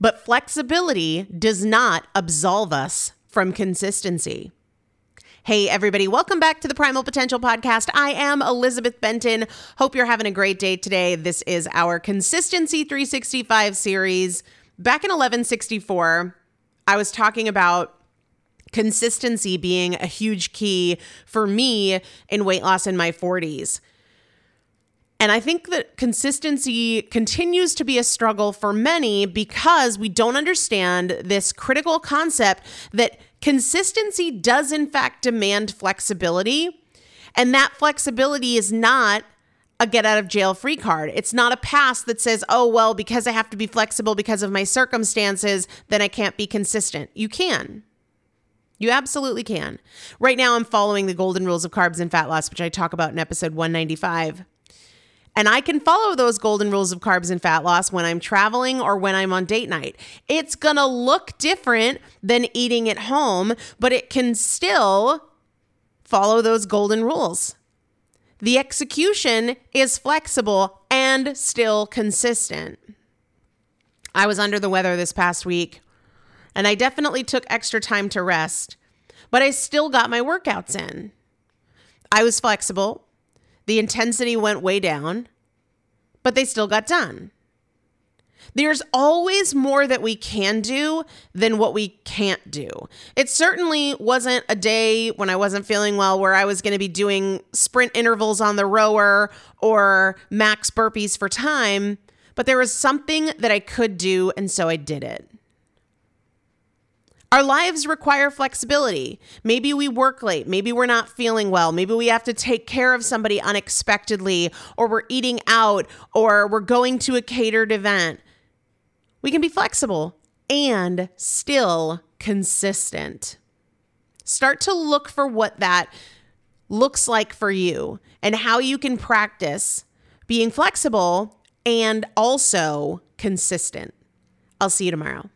But flexibility does not absolve us from consistency. Hey, everybody, welcome back to the Primal Potential Podcast. I am Elizabeth Benton. Hope you're having a great day today. This is our Consistency 365 series. Back in 1164, I was talking about consistency being a huge key for me in weight loss in my 40s. And I think that consistency continues to be a struggle for many because we don't understand this critical concept that consistency does, in fact, demand flexibility. And that flexibility is not a get out of jail free card. It's not a pass that says, oh, well, because I have to be flexible because of my circumstances, then I can't be consistent. You can. You absolutely can. Right now, I'm following the golden rules of carbs and fat loss, which I talk about in episode 195. And I can follow those golden rules of carbs and fat loss when I'm traveling or when I'm on date night. It's gonna look different than eating at home, but it can still follow those golden rules. The execution is flexible and still consistent. I was under the weather this past week, and I definitely took extra time to rest, but I still got my workouts in. I was flexible. The intensity went way down, but they still got done. There's always more that we can do than what we can't do. It certainly wasn't a day when I wasn't feeling well where I was going to be doing sprint intervals on the rower or max burpees for time, but there was something that I could do, and so I did it. Our lives require flexibility. Maybe we work late. Maybe we're not feeling well. Maybe we have to take care of somebody unexpectedly, or we're eating out, or we're going to a catered event. We can be flexible and still consistent. Start to look for what that looks like for you and how you can practice being flexible and also consistent. I'll see you tomorrow.